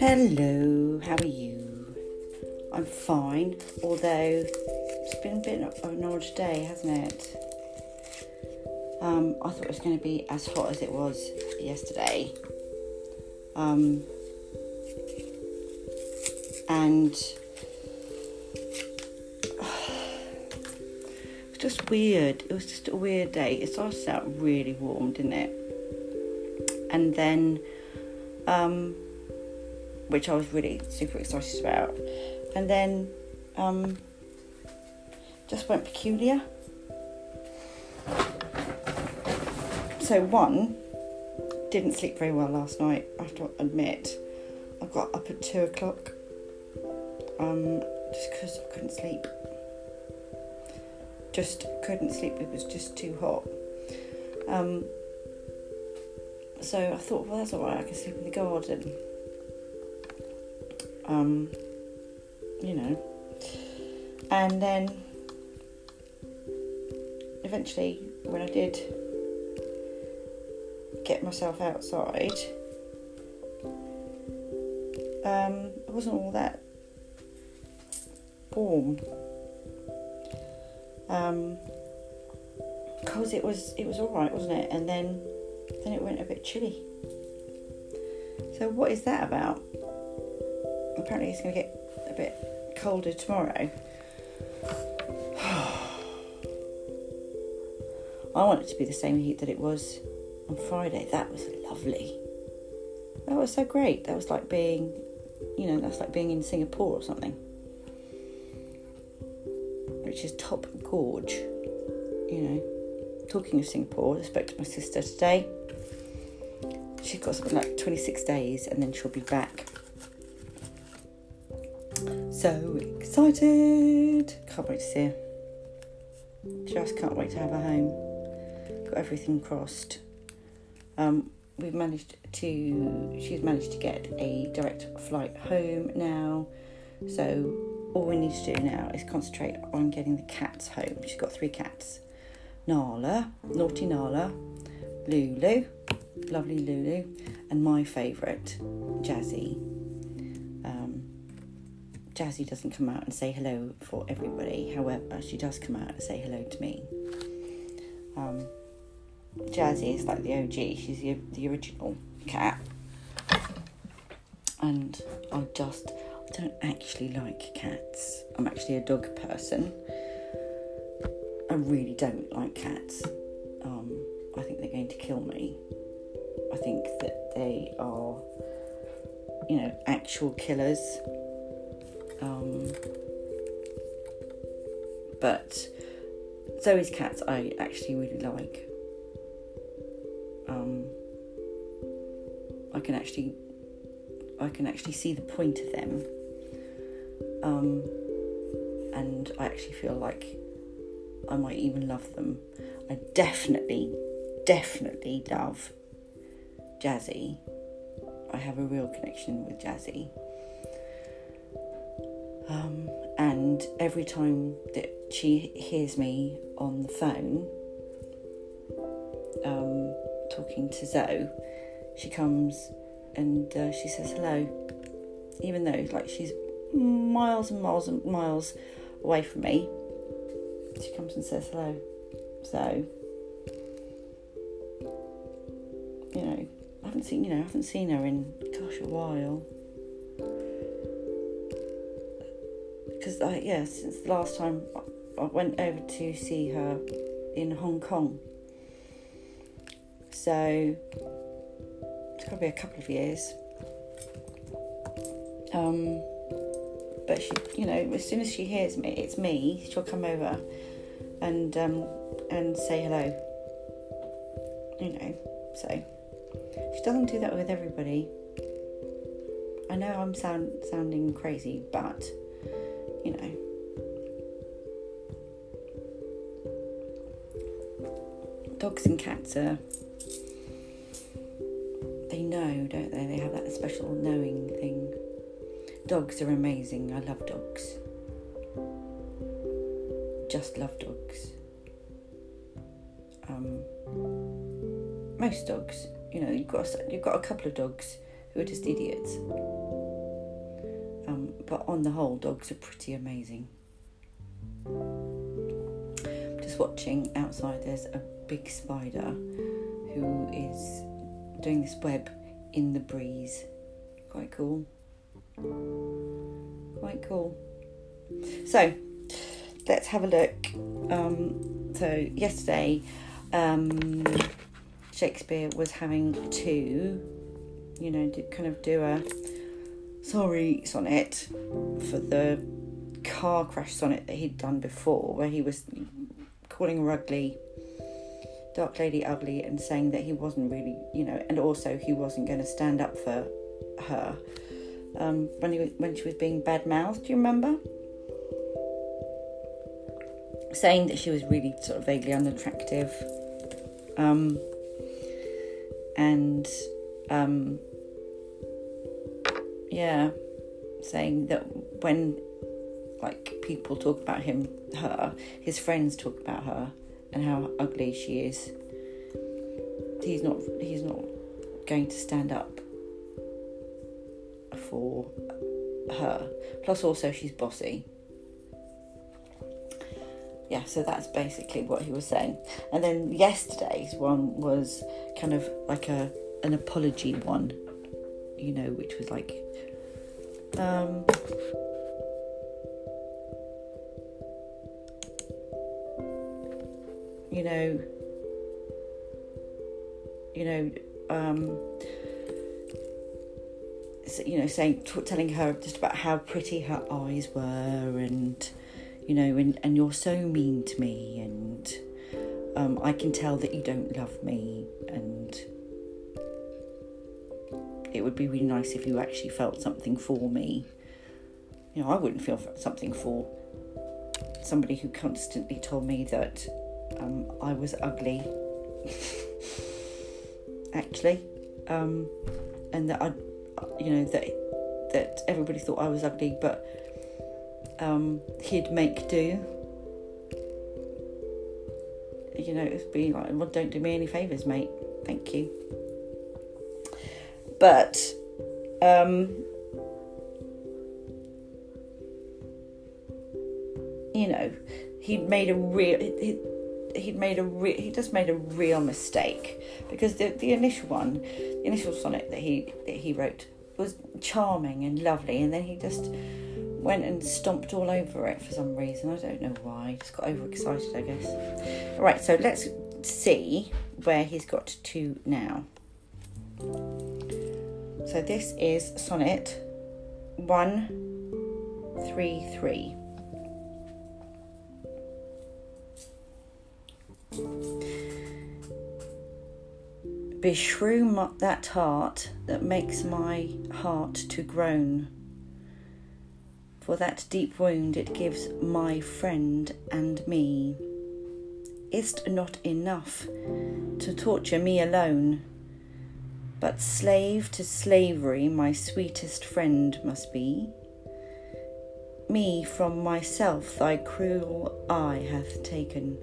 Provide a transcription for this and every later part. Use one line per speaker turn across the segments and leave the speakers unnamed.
Hello, how are you? I'm fine, although it's been a bit of an odd day, hasn't it? Um, I thought it was going to be as hot as it was yesterday. Um, and it was just weird. It was just a weird day. It started out really warm, didn't it? And then um, which I was really super excited about. And then um, just went peculiar. So, one, didn't sleep very well last night, I have to admit. I got up at two o'clock um, just because I couldn't sleep. Just couldn't sleep, it was just too hot. Um, so I thought, well, that's alright, I can sleep in the garden um, you know. And then eventually, when I did get myself outside, um, it wasn't all that warm. Um, because it was it was all right, wasn't it? And then then it went a bit chilly. So what is that about? Apparently it's going to get a bit colder tomorrow. I want it to be the same heat that it was on Friday. That was lovely. That was so great. That was like being, you know, that's like being in Singapore or something. Which is top gorge, you know. Talking of Singapore, I spoke to my sister today. She's got something like 26 days and then she'll be back so excited! Can't wait to see her. Just can't wait to have her home. Got everything crossed. Um, we've managed to. She's managed to get a direct flight home now. So all we need to do now is concentrate on getting the cats home. She's got three cats. Nala, naughty Nala, Lulu, lovely Lulu, and my favourite, Jazzy. Jazzy doesn't come out and say hello for everybody. However, she does come out and say hello to me. Um, Jazzy is like the OG. She's the, the original cat. And I just I don't actually like cats. I'm actually a dog person. I really don't like cats. Um, I think they're going to kill me. I think that they are, you know, actual killers. Um, but Zoe's cats I actually really like. Um, I can actually I can actually see the point of them. Um, and I actually feel like I might even love them. I definitely, definitely love Jazzy. I have a real connection with Jazzy. Um, and every time that she hears me on the phone um, talking to Zoe, she comes and uh, she says hello, even though like she's miles and miles and miles away from me. She comes and says hello. So, you know, I haven't seen you know I haven't seen her in gosh a while. Because I yeah since the last time I went over to see her in Hong Kong. So it's got to be a couple of years. Um, but she, you know, as soon as she hears me, it's me. She'll come over and um, and say hello. You know, so she doesn't do that with everybody. I know I'm sound sounding crazy, but you know. Dogs and cats are. They know, don't they? They have that special knowing thing. Dogs are amazing. I love dogs. Just love dogs. Um, most dogs, you know, you've got a, you've got a couple of dogs who are just idiots. But on the whole, dogs are pretty amazing. Just watching outside, there's a big spider who is doing this web in the breeze. Quite cool. Quite cool. So, let's have a look. Um, so, yesterday, um, Shakespeare was having to, you know, kind of do a sorry sonnet for the car crash sonnet that he'd done before, where he was calling her ugly, Dark Lady ugly, and saying that he wasn't really, you know, and also he wasn't going to stand up for her um, when he when she was being bad mouthed. Do you remember? Saying that she was really sort of vaguely unattractive, um, and um, yeah, saying that when like people talk about him, her, his friends talk about her and how ugly she is. He's not. He's not going to stand up for her. Plus, also she's bossy. Yeah, so that's basically what he was saying. And then yesterday's one was kind of like a an apology one, you know, which was like um you know you know um you know saying telling her just about how pretty her eyes were and you know and, and you're so mean to me and um, I can tell that you don't love me would be really nice if you actually felt something for me you know I wouldn't feel something for somebody who constantly told me that um, I was ugly actually um, and that I you know that that everybody thought I was ugly, but um, he'd make do. You know, it'd be like, well, don't do me any favors, mate. Thank you. But um, you know, he'd made a real. He, he'd made a re- he just made a real mistake because the the initial one, the initial sonnet that he that he wrote was charming and lovely, and then he just went and stomped all over it for some reason. I don't know why. He Just got overexcited, I guess. All right, so let's see where he's got to now. So this is sonnet one three three. Beshrew that heart that makes my heart to groan. For that deep wound it gives my friend and me. Is't not enough to torture me alone? But slave to slavery my sweetest friend must be. Me from myself thy cruel eye hath taken,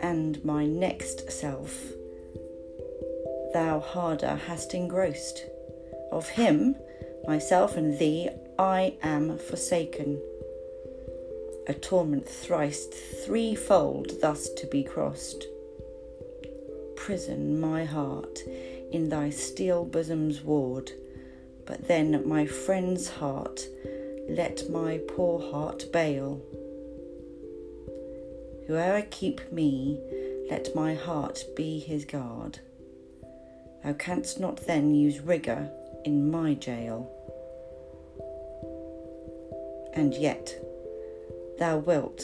and my next self thou harder hast engrossed. Of him, myself, and thee, I am forsaken. A torment thrice threefold thus to be crossed. Prison my heart in thy steel bosom's ward, but then my friend's heart let my poor heart bail. Whoe'er keep me, let my heart be his guard. Thou canst not then use rigour in my jail. And yet thou wilt,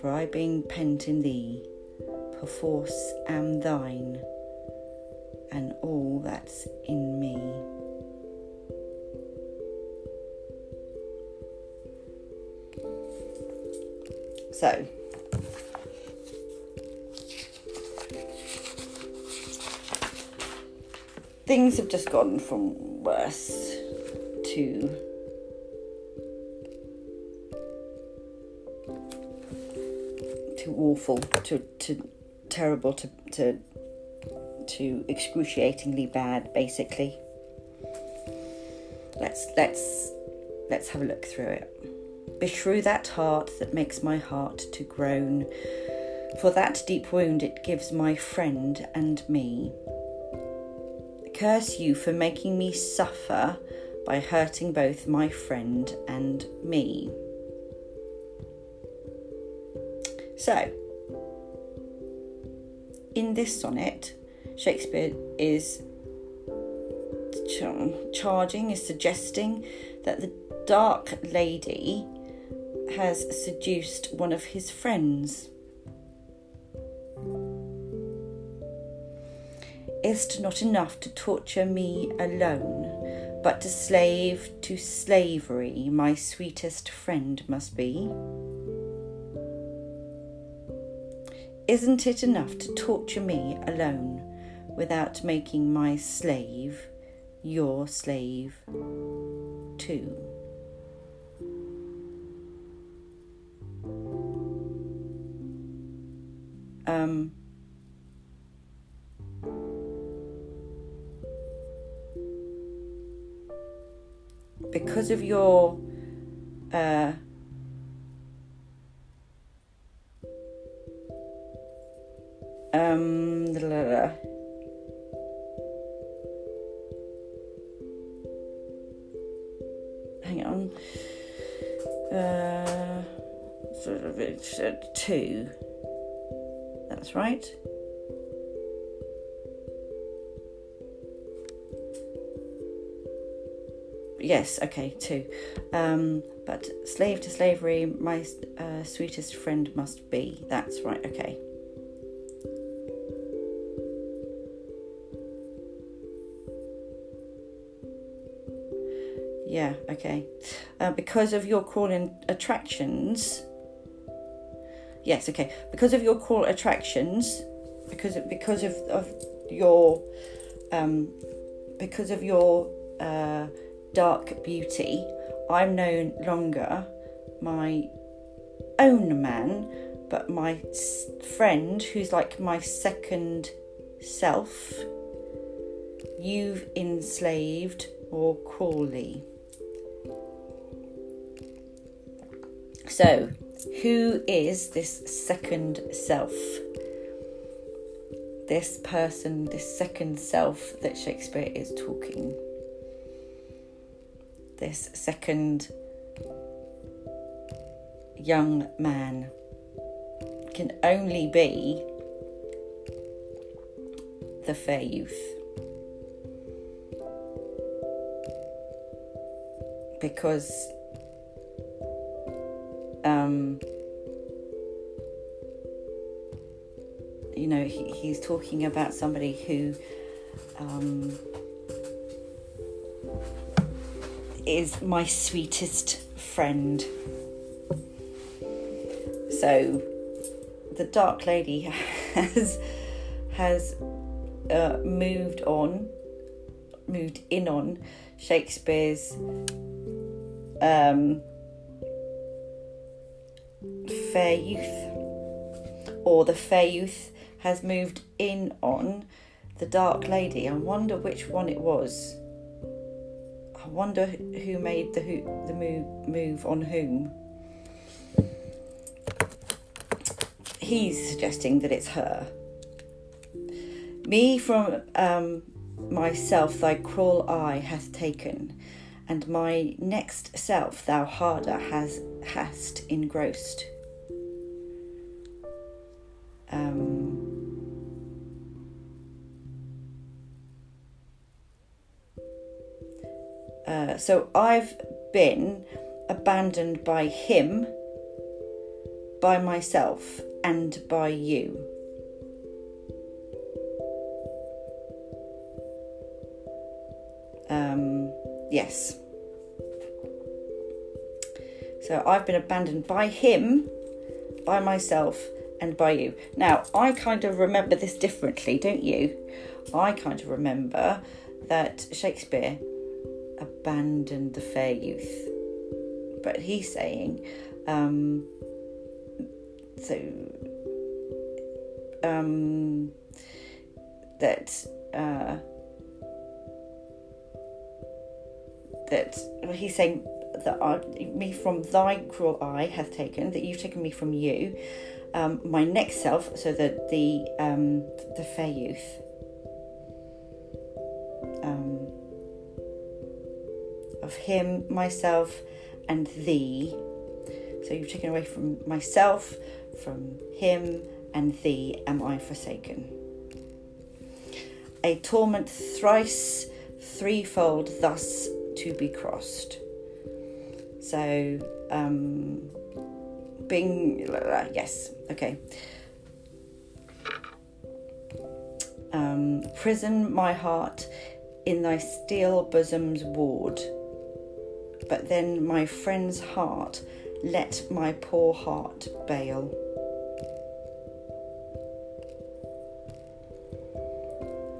for I being pent in thee, perforce am thine, and all that's in me. So, things have just gone from worse to to awful to to terrible to to to excruciatingly bad basically let's let's let's have a look through it. Beshrew that heart that makes my heart to groan. For that deep wound it gives my friend and me. Curse you for making me suffer by hurting both my friend and me. So, in this sonnet, Shakespeare is charging, is suggesting that the dark lady has seduced one of his friends. Is't not enough to torture me alone, but to slave to slavery my sweetest friend must be? Isn't it enough to torture me alone without making my slave your slave too? Um, because of your uh, um, hang on. Uh, it's two. That's right. Yes, okay, two. Um, but slave to slavery, my uh, sweetest friend must be. That's right, okay. Yeah, okay. Uh, because of your calling attractions. Yes, okay. Because of your call attractions, because of, because of, of your um, because of your uh, dark beauty, I'm no longer my own man, but my friend who's like my second self. You've enslaved or Crawley. So, who is this second self? This person, this second self that Shakespeare is talking. This second young man can only be the fair youth. Because um, you know, he, he's talking about somebody who um, is my sweetest friend. So the Dark Lady has has uh, moved on, moved in on Shakespeare's um, fair youth, or the fair youth has moved in on the dark lady. I wonder which one it was. I wonder who made the who, the move move on whom. He's suggesting that it's her. Me from um, myself thy cruel eye hath taken, and my next self thou harder has hast engrossed. Um, uh, so I've been abandoned by him, by myself, and by you. Um, yes. So I've been abandoned by him, by myself, and by you. Now, I kind of remember this differently, don't you? I kind of remember that Shakespeare abandoned the fair youth, but he's saying, um, so, um, that, uh, that he's saying that I, me from thy cruel eye hath taken, that you've taken me from you, um, my next self, so that the um, the fair youth. Um, of him, myself, and thee. So you've taken away from myself, from him, and thee am I forsaken. A torment thrice, threefold, thus to be crossed. So, um, being, yes, okay. Um, prison my heart in thy steel bosom's ward, but then my friend's heart let my poor heart bail.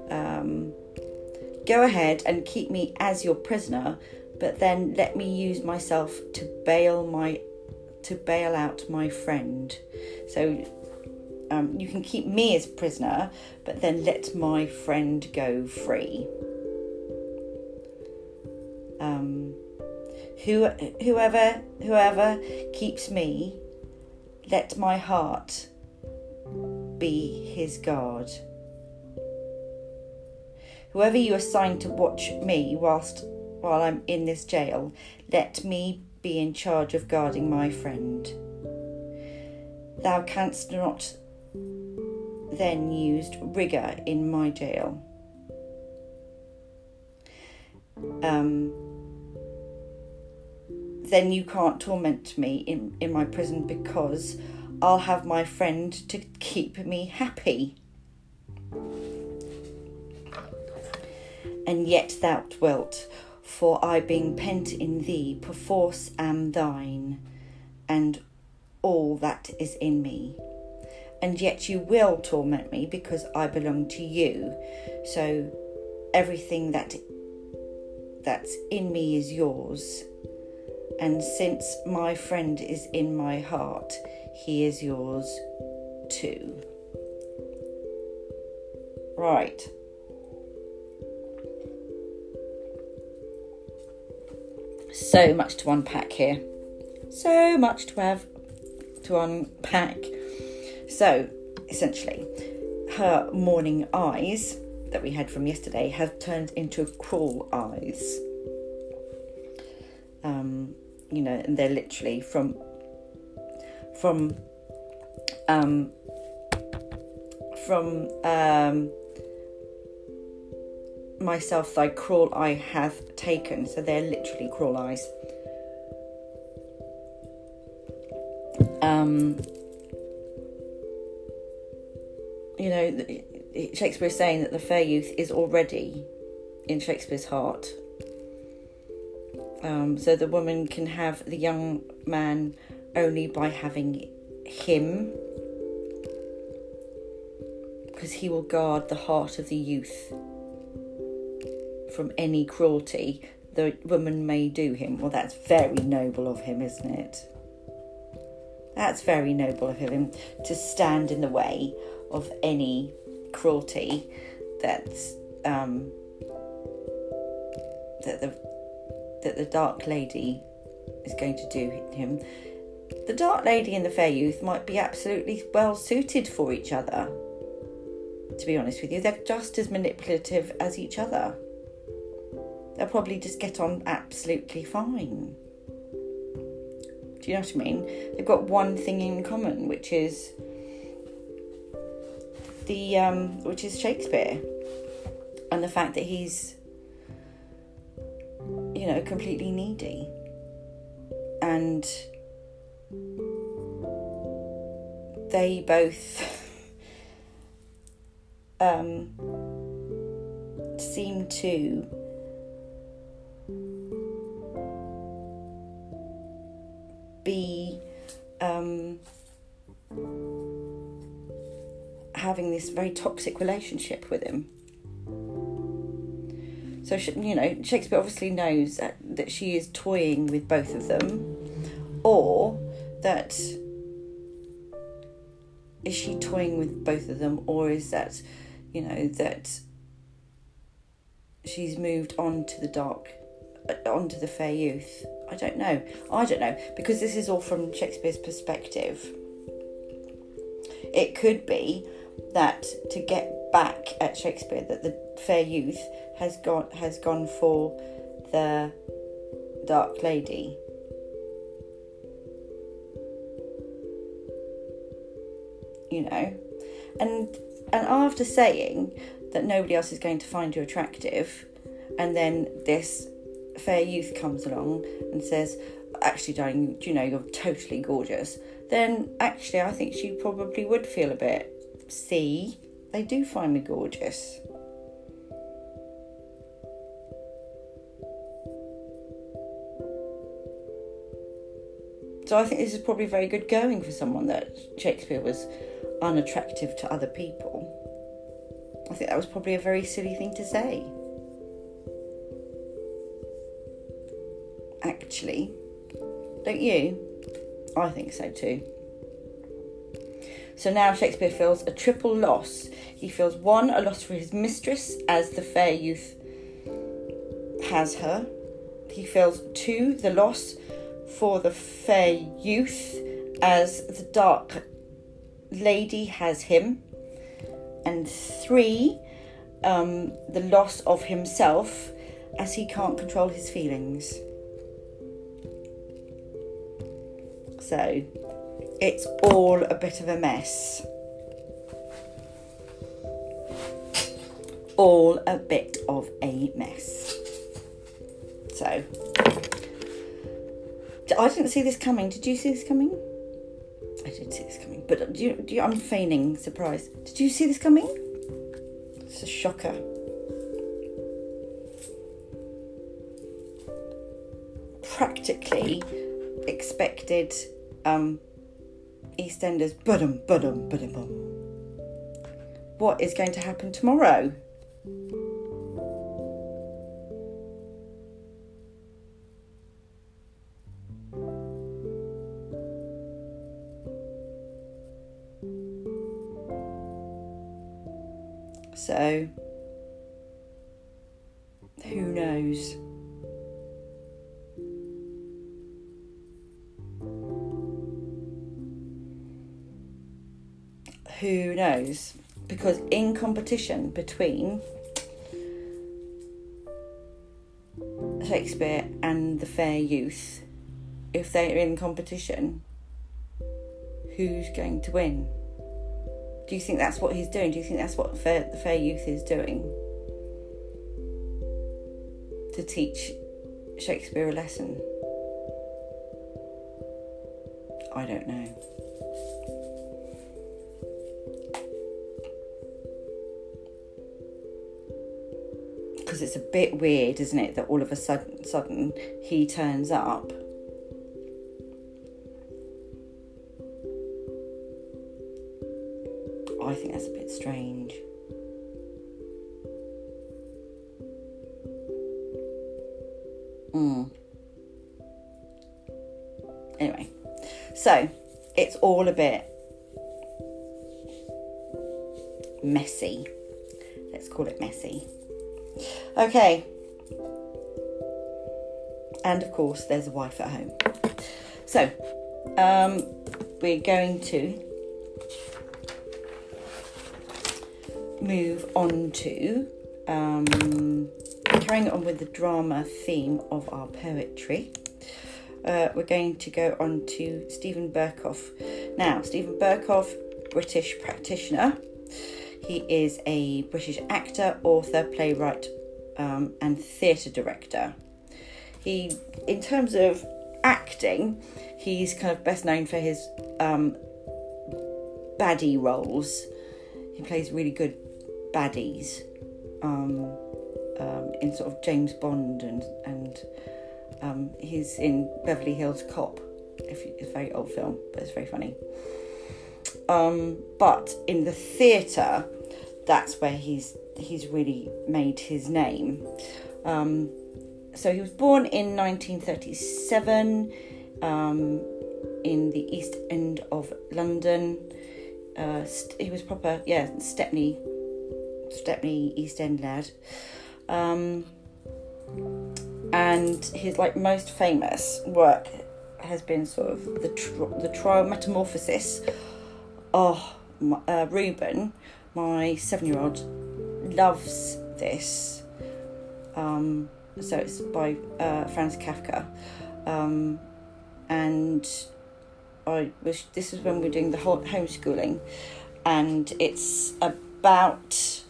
Um, go ahead and keep me as your prisoner, but then let me use myself to bail my to bail out my friend. So um, you can keep me as prisoner, but then let my friend go free. Um, who, whoever, whoever keeps me, let my heart be his guard. Whoever you assign to watch me whilst while I'm in this jail, let me be in charge of guarding my friend. Thou canst not then used rigour in my jail. Um, then you can't torment me in, in my prison because I'll have my friend to keep me happy. And yet thou wilt, for I being pent in thee perforce am thine, and all that is in me. And yet you will torment me because I belong to you. So everything that that's in me is yours. And since my friend is in my heart, he is yours too. Right. So much to unpack here. So much to have to unpack. So, essentially, her mourning eyes that we had from yesterday have turned into cruel eyes. Um, you know, and they're literally from from um, from um, myself thy cruel eye hath taken. So they're literally cruel eyes. Um, you know, Shakespeare is saying that the fair youth is already in Shakespeare's heart. Um, so the woman can have the young man only by having him, because he will guard the heart of the youth from any cruelty the woman may do him. Well, that's very noble of him, isn't it? That's very noble of him to stand in the way of any cruelty that's um, that the that the dark lady is going to do him. The dark lady and the fair youth might be absolutely well suited for each other. To be honest with you, they're just as manipulative as each other they'll probably just get on absolutely fine. Do you know what I mean? They've got one thing in common, which is the um, which is Shakespeare, and the fact that he's you know completely needy, and they both um, seem to be um, having this very toxic relationship with him. So, you know, Shakespeare obviously knows that, that she is toying with both of them, or that is she toying with both of them, or is that, you know, that she's moved on to the dark, uh, onto the fair youth. I don't know. I don't know because this is all from Shakespeare's perspective. It could be that to get back at Shakespeare, that the fair youth has gone has gone for the dark lady. You know, and and after saying that nobody else is going to find you attractive, and then this fair youth comes along and says, Actually, darling, you know you're totally gorgeous? Then actually, I think she probably would feel a bit, see, they do find me gorgeous. So I think this is probably very good going for someone that Shakespeare was unattractive to other people. I think that was probably a very silly thing to say. Actually, don't you? I think so too. So now Shakespeare feels a triple loss. He feels one, a loss for his mistress, as the fair youth has her. He feels two, the loss for the fair youth, as the dark lady has him. And three, um, the loss of himself, as he can't control his feelings. So it's all a bit of a mess. All a bit of a mess. So, I didn't see this coming. Did you see this coming? I did see this coming, but do you, do you, I'm feigning surprise. Did you see this coming? It's a shocker. Practically expected um, EastEnders, budum, budum, budum, bum. What is going to happen tomorrow? Competition between Shakespeare and the fair youth, if they're in competition, who's going to win? Do you think that's what he's doing? Do you think that's what fair, the fair youth is doing? To teach Shakespeare a lesson? I don't know. Because it's a bit weird, isn't it, that all of a sudden, sudden he turns up. I think that's a bit strange. Mm. Anyway, so it's all a bit messy. Let's call it messy. Okay. And of course, there's a wife at home. So, um, we're going to move on to um, carrying on with the drama theme of our poetry. Uh, we're going to go on to Stephen Berkoff. Now, Stephen Berkoff, British practitioner. He is a British actor, author, playwright, um, and theatre director. He, in terms of acting, he's kind of best known for his um, baddie roles. He plays really good baddies um, um, in sort of James Bond and and um, he's in Beverly Hills Cop. It's a very old film, but it's very funny. Um, but in the theatre, that's where he's he's really made his name. Um, so he was born in 1937 um, in the East End of London. Uh, st- he was proper, yeah, Stepney, Stepney East End lad. Um, and his like most famous work has been sort of the tr- the trial metamorphosis. My, uh, Reuben, my seven year old, loves this. Um, so it's by uh, Franz Kafka, um, and I was. This is when we we're doing the whole homeschooling, and it's about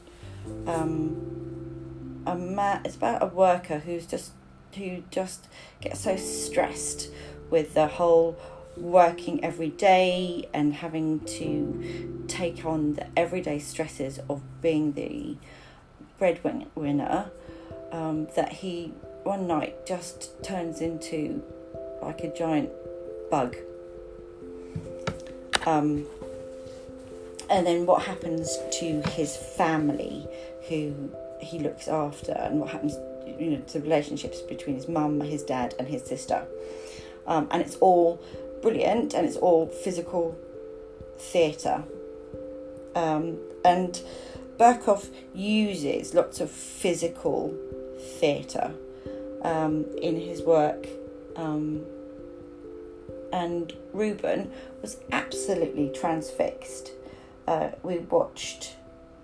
um, a man. It's about a worker who's just who just gets so stressed with the whole working every day and having to take on the everyday stresses of being the breadwinner um, that he one night just turns into like a giant bug. Um, and then what happens to his family who he looks after and what happens you know to relationships between his mum his dad and his sister. Um, and it's all brilliant and it's all physical theatre um, and Berkoff uses lots of physical theatre um, in his work um, and Reuben was absolutely transfixed. Uh, we watched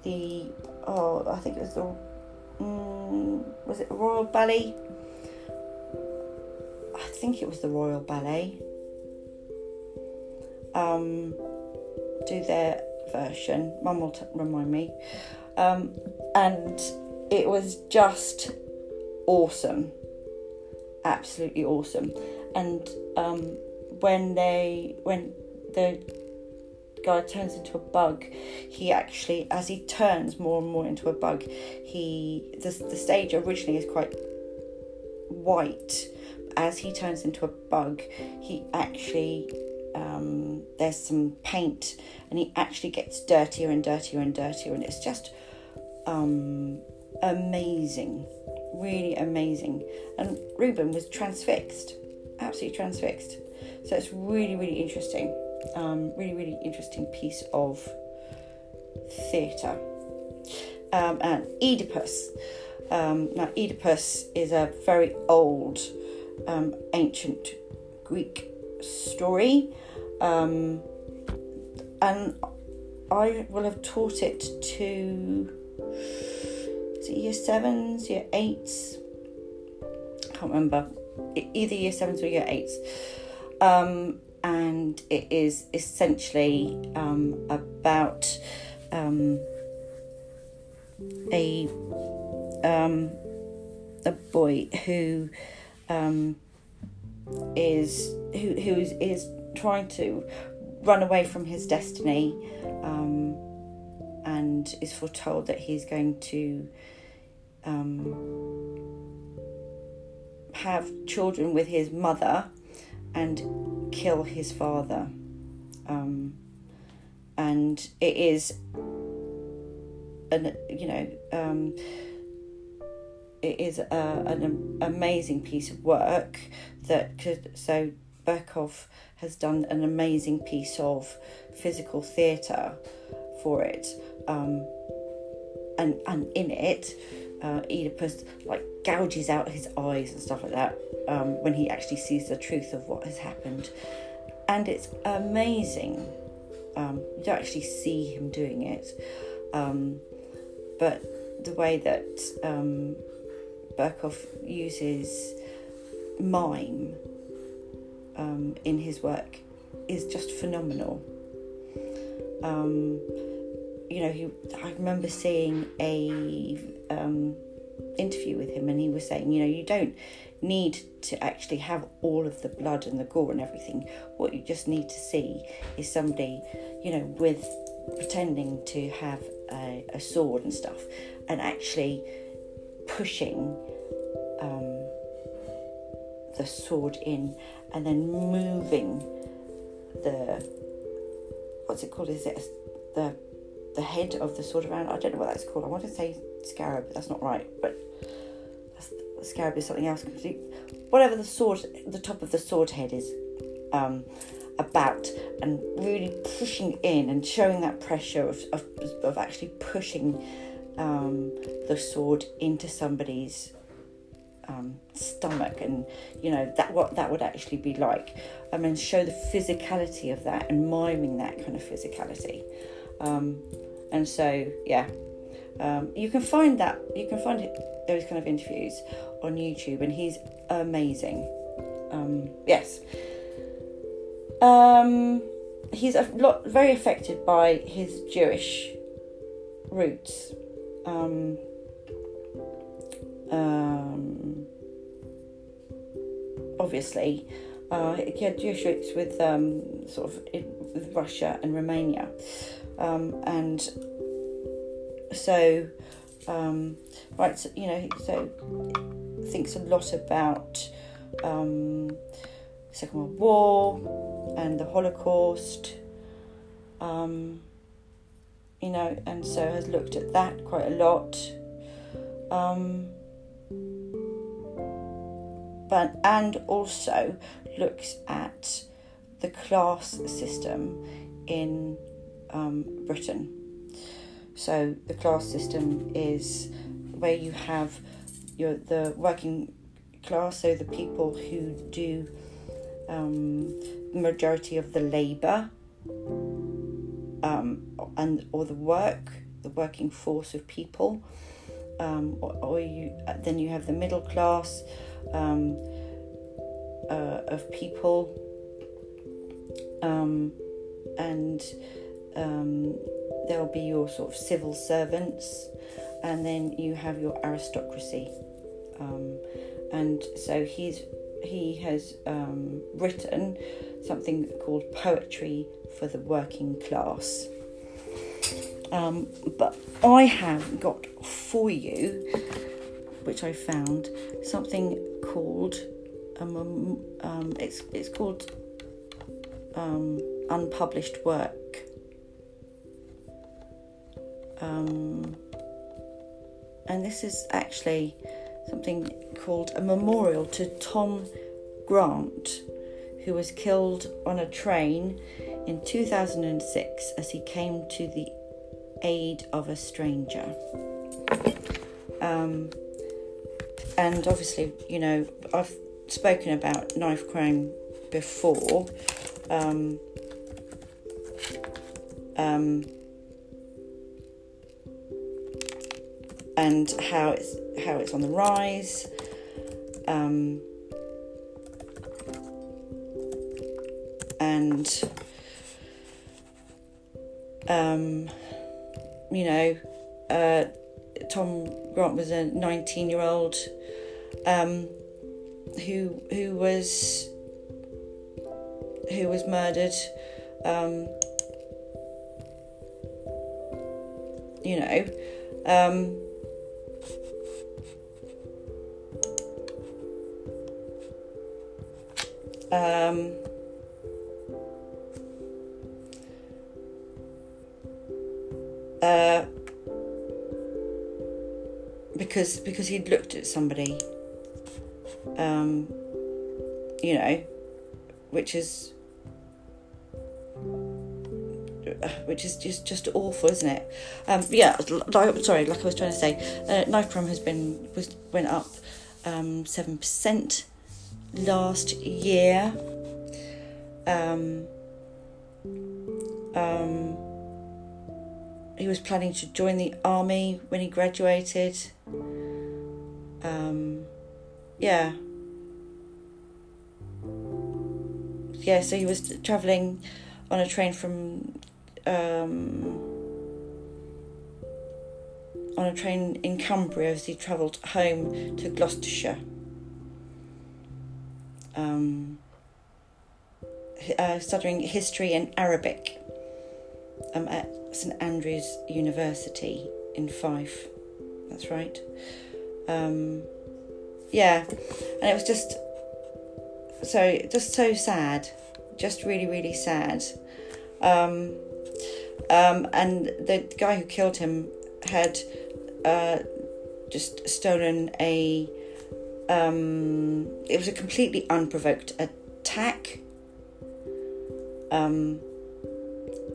the oh I think it was the um, was it Royal Ballet? I think it was the Royal Ballet. Um, do their version. Mum will t- remind me. Um, and it was just awesome, absolutely awesome. And um, when they when the guy turns into a bug, he actually, as he turns more and more into a bug, he the the stage originally is quite white. As he turns into a bug, he actually um, there's some paint, and he actually gets dirtier and dirtier and dirtier, and it's just um, amazing, really amazing. And Reuben was transfixed, absolutely transfixed. So it's really, really interesting. Um, really, really interesting piece of theatre. Um, and Oedipus. Um, now, Oedipus is a very old, um, ancient Greek story, um, and I will have taught it to year sevens, year eights. I can't remember. Either year sevens or year eights. Um, and it is essentially um, about um, a um, a boy who um, is who who is, is trying to run away from his destiny um, and is foretold that he's going to have children with his mother and kill his father. Um, and it is an you know um, it is a, an amazing piece of work that could so Berkoff has done an amazing piece of physical theatre for it um, and and in it uh, Oedipus like gouges out his eyes and stuff like that um, when he actually sees the truth of what has happened, and it's amazing. Um, you don't actually see him doing it, um, but the way that um, Berkoff uses mime um, in his work is just phenomenal. Um, you know, he, I remember seeing a um, interview with him, and he was saying, you know, you don't need to actually have all of the blood and the gore and everything. What you just need to see is somebody, you know, with pretending to have a, a sword and stuff, and actually pushing um, the sword in, and then moving the what's it called? Is it the the head of the sword around. I don't know what that's called. I want to say scarab, but that's not right. But scarab is something else completely. Whatever the sword, the top of the sword head is um, about, and really pushing in and showing that pressure of, of, of actually pushing um, the sword into somebody's um, stomach and you know that what that would actually be like. Um, and show the physicality of that and miming that kind of physicality. Um, and so yeah. Um, you can find that you can find those kind of interviews on youtube and he's amazing. Um, yes. Um, he's a lot very affected by his jewish roots. Um, um, obviously, uh, he had Jewish with um, sort of with Russia and Romania, um, and so um, right, so, you know, so thinks a lot about um, Second World War and the Holocaust. Um, you know, and so has looked at that quite a lot. Um, but and also looks at the class system in um, Britain. So the class system is where you have your the working class, so the people who do um, the majority of the labour um, and or the work, the working force of people, um, or, or you then you have the middle class um, uh, of people, um, and um, there'll be your sort of civil servants, and then you have your aristocracy, um, and so he's he has um, written something called poetry for the working class. Um, but I have got for you, which I found, something called um, um, um it's it's called um, unpublished work. Um, and this is actually something called a memorial to Tom Grant, who was killed on a train in 2006 as he came to the aid of a stranger. Um, and obviously, you know, I've spoken about knife crime before. Um, um, and how it's how it's on the rise. Um, and um, you know, uh, Tom Grant was a 19 year old um, who who was who was murdered. Um, you know, um, um, uh, because because he'd looked at somebody, um, you know, which is which is just just awful, isn't it? Um, yeah, like, sorry, like I was trying to say, uh, knife crime has been was went up um, seven um, percent last year. Um, um, he was planning to join the army when he graduated. Um, yeah. Yeah, so he was travelling on a train from. Um, on a train in Cumbria as he travelled home to Gloucestershire. Um, uh, studying history and Arabic um, at St Andrews University in Fife. That's right. Um, yeah, and it was just so just so sad, just really really sad. Um, um, and the guy who killed him had uh, just stolen a. Um, it was a completely unprovoked attack. Um,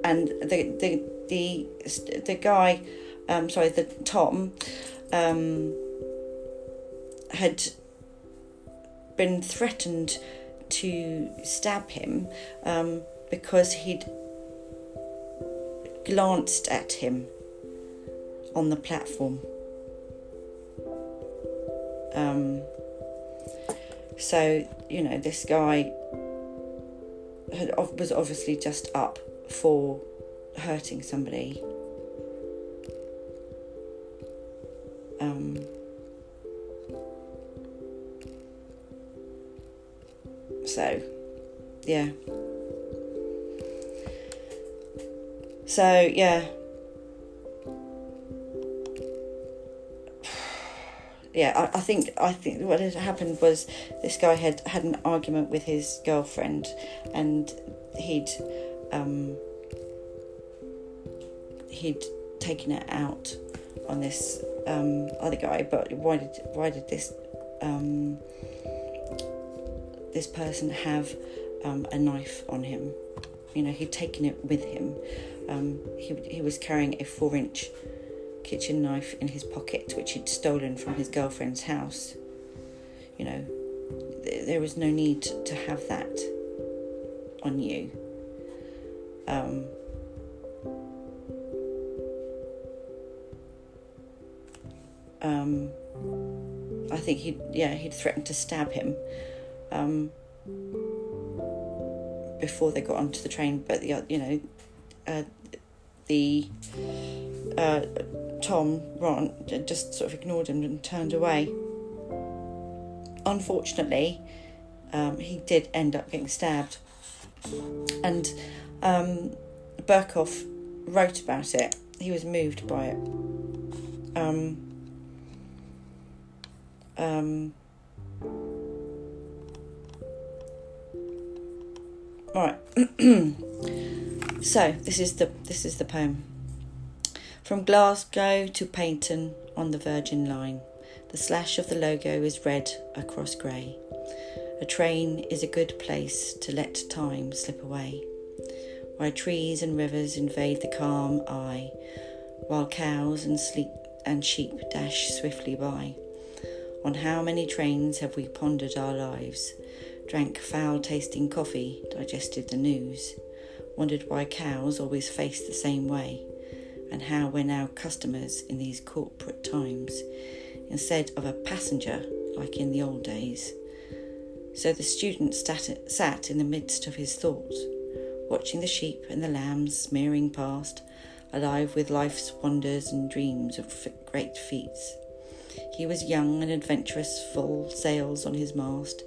and the the the the guy, um, sorry, the Tom, um, had been threatened to stab him um, because he'd glanced at him on the platform. Um, so, you know, this guy had, was obviously just up for hurting somebody. Yeah. yeah, I, I, think I think what had happened was this guy had had an argument with his girlfriend, and he'd um, he'd taken it out on this um, other guy. But why did why did this um, this person have um, a knife on him? You know, he'd taken it with him. Um, he he was carrying a four inch kitchen knife in his pocket, which he'd stolen from his girlfriend's house. You know, th- there was no need to have that on you. Um, um, I think he, yeah, he'd threatened to stab him um, before they got onto the train. But the, you know, uh, the uh, Tom, Ron, just sort of ignored him and turned away. Unfortunately, um, he did end up getting stabbed. And um, wrote about it. He was moved by it. Um, um, right. so this is the this is the poem. From Glasgow to Paignton on the Virgin Line, the slash of the logo is red across grey. A train is a good place to let time slip away, where trees and rivers invade the calm eye, while cows and sleep and sheep dash swiftly by. On how many trains have we pondered our lives, drank foul tasting coffee, digested the news, wondered why cows always face the same way, and how we're now customers in these corporate times instead of a passenger like in the old days. So the student sat, sat in the midst of his thoughts, watching the sheep and the lambs smearing past, alive with life's wonders and dreams of great feats. He was young and adventurous, full sails on his mast.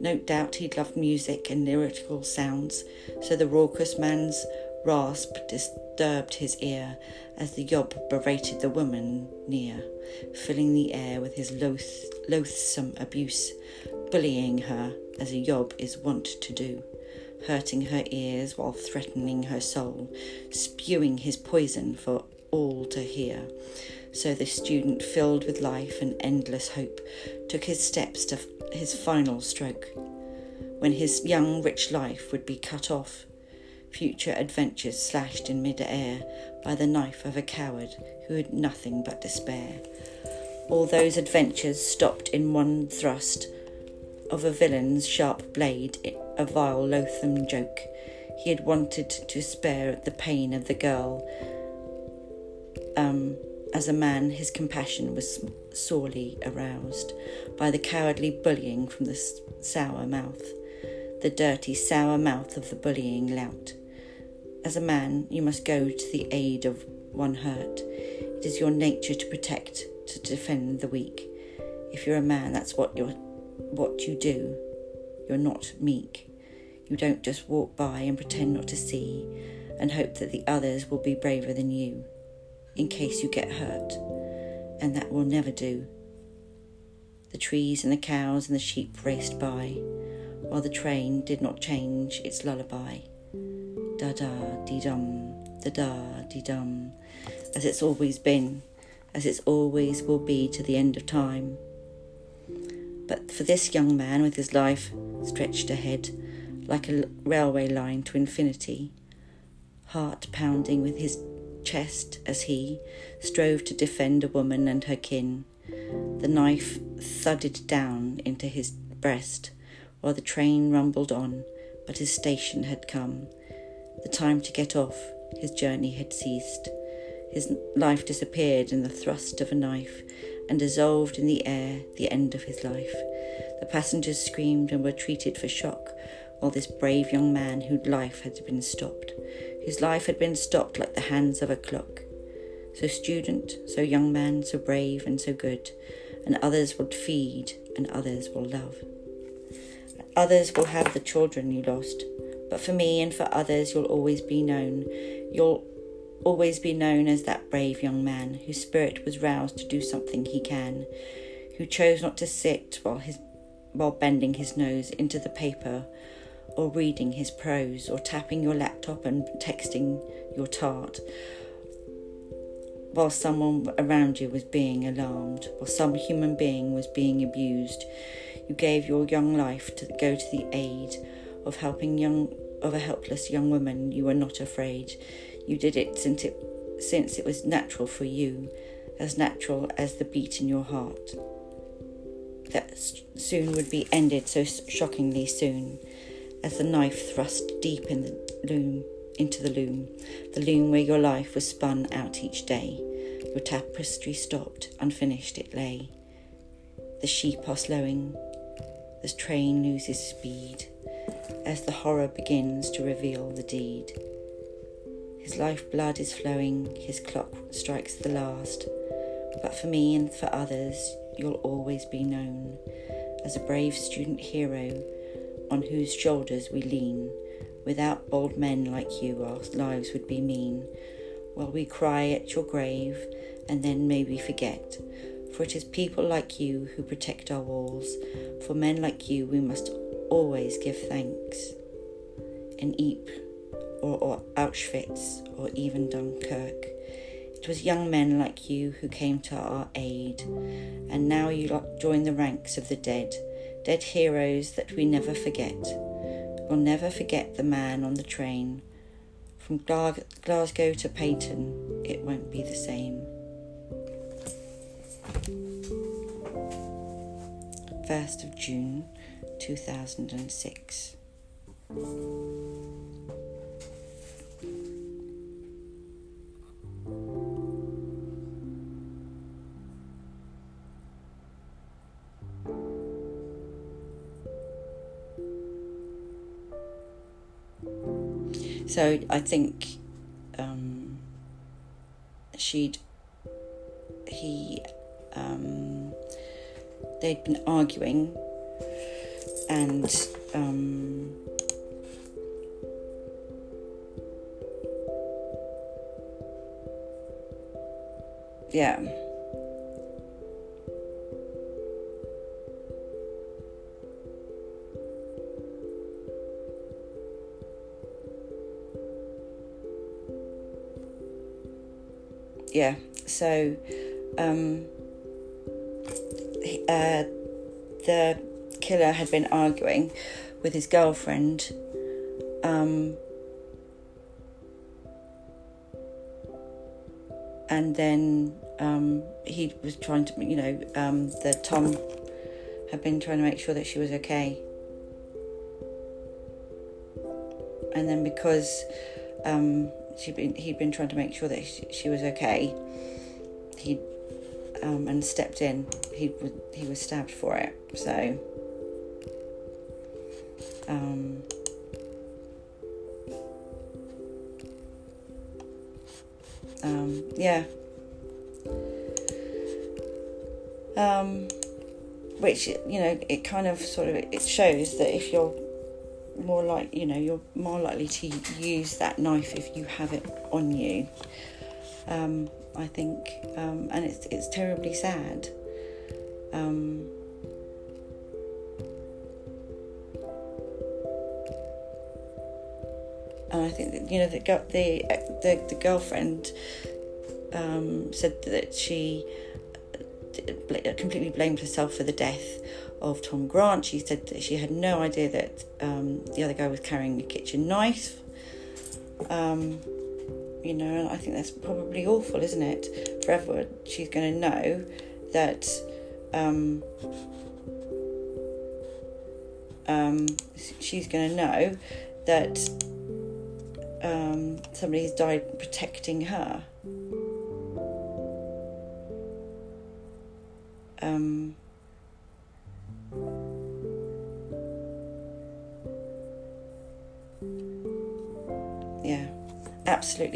No doubt he'd loved music and lyrical sounds, so the raucous man's rasp disturbed his ear as the yob berated the woman near, filling the air with his loath, loathsome abuse, bullying her as a yob is wont to do, hurting her ears while threatening her soul, spewing his poison for all to hear. So the student, filled with life and endless hope, took his steps to his final stroke, when his young, rich life would be cut off future adventures slashed in mid-air by the knife of a coward who had nothing but despair. All those adventures stopped in one thrust of a villain's sharp blade, a vile, loathsome joke. He had wanted to spare the pain of the girl. Um, as a man, his compassion was sorely aroused by the cowardly bullying from the sour mouth, the dirty, sour mouth of the bullying lout. As a man, you must go to the aid of one hurt. It is your nature to protect, to defend the weak. If you're a man, that's what you're what you do. You're not meek. You don't just walk by and pretend not to see and hope that the others will be braver than you in case you get hurt. And that will never do. The trees and the cows and the sheep raced by, while the train did not change its lullaby da da dee dum, da da dee dum, as it's always been, as it always will be to the end of time. But for this young man with his life stretched ahead, like a railway line to infinity, heart pounding with his chest as he strove to defend a woman and her kin, the knife thudded down into his breast while the train rumbled on, but his station had come. The time to get off, his journey had ceased. His life disappeared in the thrust of a knife and dissolved in the air the end of his life. The passengers screamed and were treated for shock, while this brave young man whose life had been stopped, whose life had been stopped like the hands of a clock. So student, so young man, so brave and so good, and others will feed and others will love. Others will have the children you lost, but for me and for others you'll always be known. You'll always be known as that brave young man whose spirit was roused to do something he can, who chose not to sit while his while bending his nose into the paper or reading his prose or tapping your laptop and texting your tart while someone around you was being alarmed, while some human being was being abused. You gave your young life to go to the aid of helping young of a helpless young woman. You were not afraid. You did it since it since it was natural for you, as natural as the beat in your heart. That soon would be ended so shockingly soon, as the knife thrust deep in the loom into the loom, the loom where your life was spun out each day. Your tapestry stopped, unfinished it lay. The sheep are slowing, the train loses speed, as the horror begins to reveal the deed. His life blood is flowing, his clock strikes the last, but for me and for others, you'll always be known as a brave student hero on whose shoulders we lean Without bold men like you, our lives would be mean. While we cry at your grave, and then maybe forget. For it is people like you who protect our walls. For men like you, we must always give thanks. In Ypres, or, or Auschwitz, or even Dunkirk. It was young men like you who came to our aid, and now you join the ranks of the dead, dead heroes that we never forget We'll never forget the man on the train. From Glasgow to Paignton, it won't be the same. First of June 2006. So I think um, she'd he um, they'd been arguing and um, yeah yeah, so um, uh, the killer had been arguing with his girlfriend. Um, and then um, he was trying to, you know, um, the Tom had been trying to make sure that she was okay. And then because um, she'd been he'd been trying to make sure that she, she was okay. He um, and stepped in. He he was stabbed for it. So. Um, um, yeah. Um, which you know, it kind of sort of it shows that if you're more like you know you're more likely to use that knife if you have it on you. Um, I think um, and it's it's terribly sad. Um, and I think that, you know the the the, the girlfriend um, said that she uh, completely blamed herself for the death of Tom Grant. She said that she had no idea that um, the other guy was carrying a kitchen knife. Um, you know, and I think that's probably awful, isn't it? For everyone, she's going to know that um, um, she's going to know that um, somebody has died protecting her.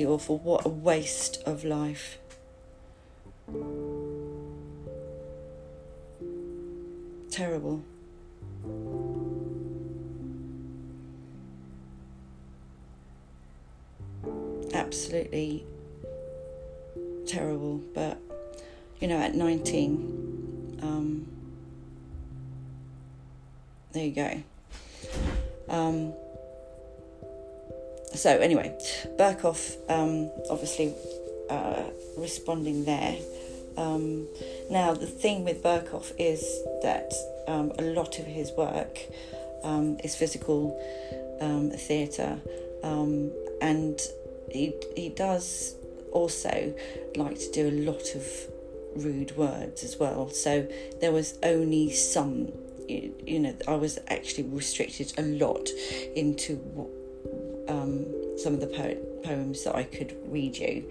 Absolutely awful. What a waste of life. Terrible. Absolutely terrible, but you know, at 19, um, there you go. Um, so anyway, Berkoff um, obviously uh, responding there. Um, now the thing with Berkoff is that um, a lot of his work um, is physical um, theatre, um, and he he does also like to do a lot of rude words as well. So there was only some, you, you know, I was actually restricted a lot into um, some of the po- poems that I could read you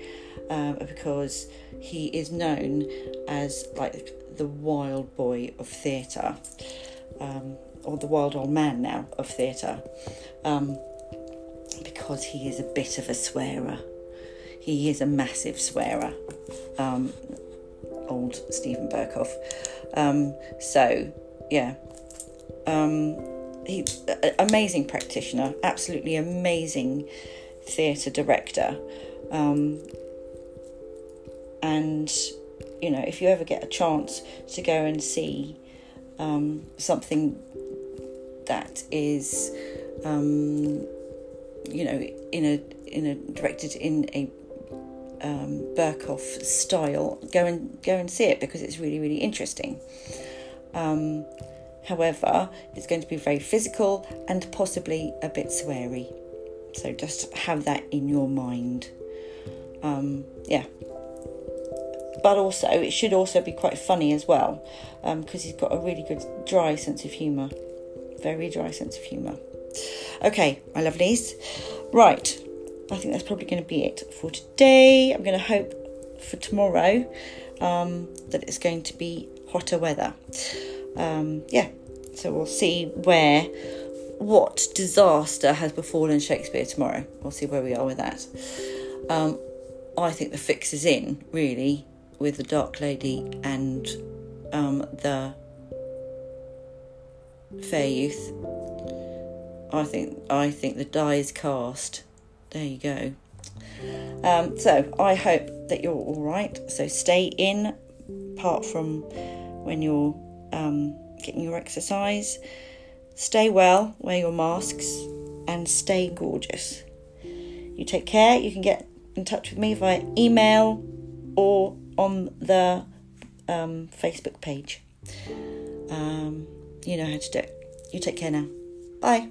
um, because he is known as like the wild boy of theatre, um, or the wild old man now of theatre, um, because he is a bit of a swearer. He is a massive swearer, um, old Steven Berkoff. Um, so, yeah. He amazing practitioner, absolutely amazing theatre director. Um, and you know, if you ever get a chance to go and see um, something that is, um, you know, in a in a directed in a um, style, go and go and see it because it's really really interesting. Um, however, it's going to be very physical and possibly a bit sweary, so just have that in your mind. Um, yeah, but also it should also be quite funny as well because um, he's got a really good dry sense of humour. Very dry sense of humour. Okay my lovelies. Right i think that's probably going to be it for today. I'm going to hope for tomorrow um, that it's going to be hotter weather um, yeah so we'll see where what disaster has befallen shakespeare tomorrow we'll see where we are with that um, I think the fix is in, really with the Dark Lady and um, the Fair Youth. I think I think the die is cast. There you go. Um, so I hope that you're all right. So stay in, apart from when you're um, getting your exercise. Stay well, wear your masks, and stay gorgeous. You take care. You can get in touch with me via email or on the um, Facebook page. Um, you know how to do it. You take care now. Bye.